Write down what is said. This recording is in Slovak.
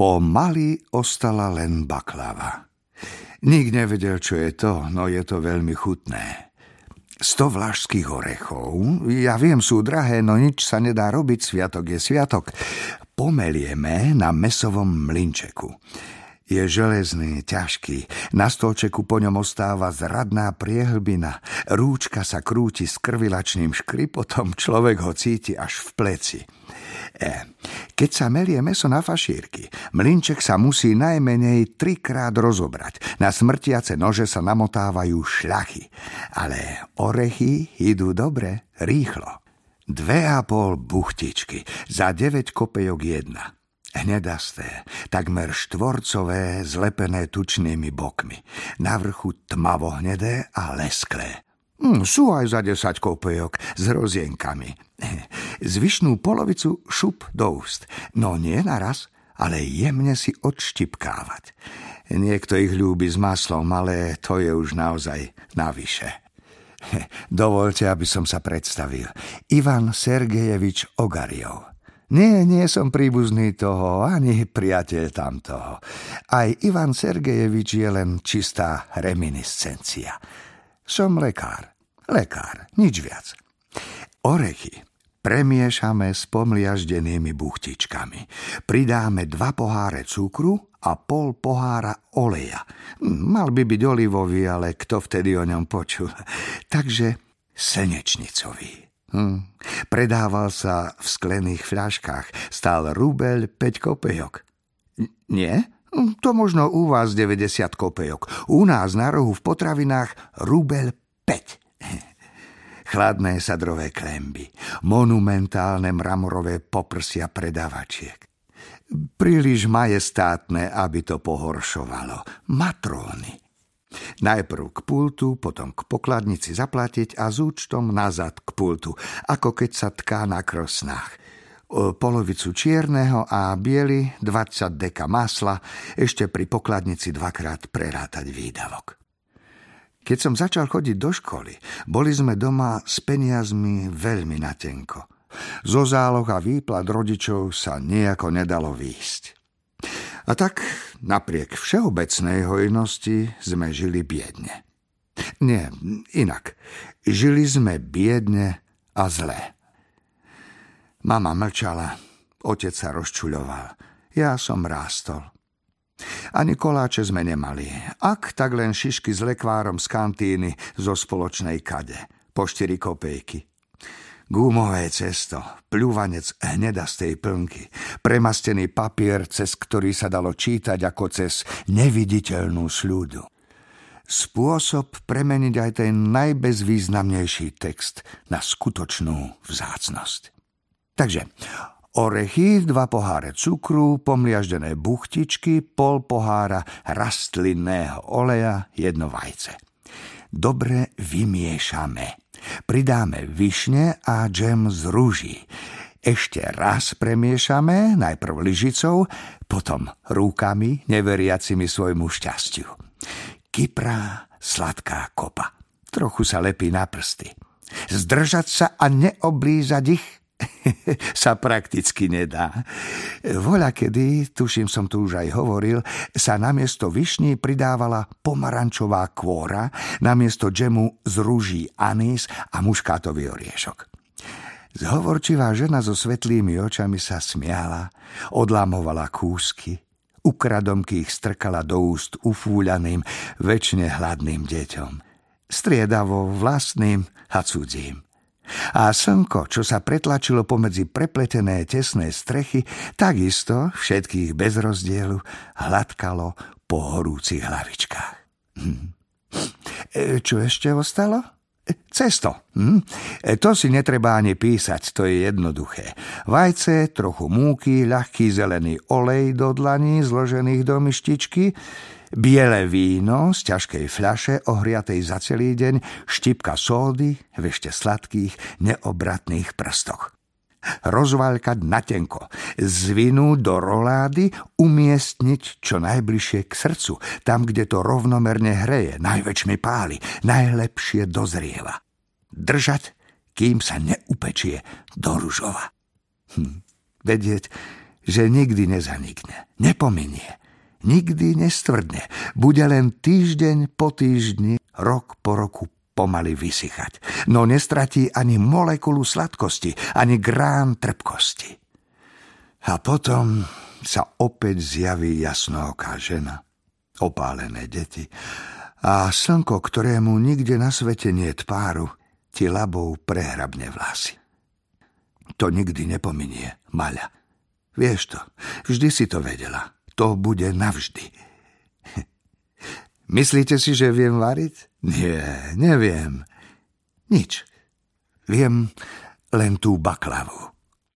Pomaly ostala len baklava. Nik nevedel, čo je to, no je to veľmi chutné. Sto vlašských orechov, ja viem, sú drahé, no nič sa nedá robiť, sviatok je sviatok. Pomelieme na mesovom mlinčeku. Je železný, ťažký. Na stolčeku po ňom ostáva zradná priehlbina. Rúčka sa krúti s krvilačným škripotom, človek ho cíti až v pleci. E, keď sa melie meso na fašírky, mlinček sa musí najmenej trikrát rozobrať. Na smrtiace nože sa namotávajú šľachy. Ale orechy idú dobre, rýchlo. Dve a pol buchtičky, za 9 kopejok jedna. Hnedasté, takmer štvorcové, zlepené tučnými bokmi. Na vrchu tmavo hnedé a lesklé. Mm, sú aj za 10 kopejok s rozienkami. Zvyšnú polovicu šup do úst. No nie naraz, ale jemne si odštipkávať. Niekto ich ľúbi s maslom, ale to je už naozaj navyše. Dovolte, aby som sa predstavil. Ivan Sergejevič Ogariov. Nie, nie som príbuzný toho, ani priateľ tamtoho. Aj Ivan Sergejevič je len čistá reminiscencia. Som lekár. Lekár, nič viac. Orechy premiešame s pomliaždenými buchtičkami. Pridáme dva poháre cukru a pol pohára oleja. Mal by byť olivový, ale kto vtedy o ňom počul. Takže slnečnicový. Hm. Predával sa v sklených fľaškách. Stál rubel 5 kopejok. N- nie? Hm, to možno u vás 90 kopejok. U nás na rohu v potravinách rubel 5. Chladné sadrové klemby, monumentálne mramorové poprsia predávačiek. Príliš majestátne, aby to pohoršovalo. Matróny. Najprv k pultu, potom k pokladnici zaplatiť a s účtom nazad k pultu, ako keď sa tká na krosnách. Polovicu čierneho a biely, 20 deka masla, ešte pri pokladnici dvakrát prerátať výdavok. Keď som začal chodiť do školy, boli sme doma s peniazmi veľmi natenko. Zo záloh a výplat rodičov sa nejako nedalo výjsť. A tak napriek všeobecnej hojnosti sme žili biedne. Nie, inak. Žili sme biedne a zle. Mama mlčala, otec sa rozčuľoval. Ja som rástol. Ani koláče sme nemali. Ak, tak len šišky s lekvárom z kantíny zo spoločnej kade. Po štyri kopejky. Gumové cesto, pľúvanec hnedastej plnky, premastený papier, cez ktorý sa dalo čítať ako cez neviditeľnú sľudu. Spôsob premeniť aj ten najbezvýznamnejší text na skutočnú vzácnosť. Takže orechy, dva poháre cukru, pomliaždené buchtičky, pol pohára rastlinného oleja, jedno vajce. Dobre vymiešame Pridáme višne a džem z rúží. Ešte raz premiešame, najprv lyžicou, potom rúkami, neveriacimi svojmu šťastiu. Kyprá, sladká kopa. Trochu sa lepí na prsty. Zdržať sa a neoblízať ich sa prakticky nedá. Voľa kedy, tuším som tu už aj hovoril, sa namiesto vyšní pridávala pomarančová kôra, namiesto džemu z rúží anís a muškátový oriešok. Zhovorčivá žena so svetlými očami sa smiala, odlámovala kúsky, ukradomky ich strkala do úst ufúľaným, väčšine hladným deťom. Striedavo vlastným a cudzím. A slnko, čo sa pretlačilo pomedzi prepletené tesné strechy, takisto všetkých bez rozdielu hladkalo po horúcich hlavičkách. Hm. E, čo ešte ostalo? E, cesto. Hm? E, to si netreba ani písať, to je jednoduché. Vajce, trochu múky, ľahký zelený olej do dlaní, zložených do myštičky, Biele víno z ťažkej fľaše, ohriatej za celý deň, štipka sódy v ešte sladkých, neobratných prstoch. Rozvaľkať na tenko, zvinúť do rolády, umiestniť čo najbližšie k srdcu, tam, kde to rovnomerne hreje, najväčšmi páli, najlepšie dozrieva. Držať, kým sa neupečie do ružova. Hm. Vedieť, že nikdy nezanikne, nepominie, nikdy nestvrdne. Bude len týždeň po týždni, rok po roku pomaly vysychať, no nestratí ani molekulu sladkosti, ani grán trpkosti. A potom sa opäť zjaví jasnooká žena, opálené deti a slnko, ktorému nikde na svete nie páru, ti labou prehrabne vlasy. To nikdy nepominie, Maľa. Vieš to, vždy si to vedela. To bude navždy. Myslíte si, že viem variť? Nie, neviem. Nič. Viem len tú baklavu.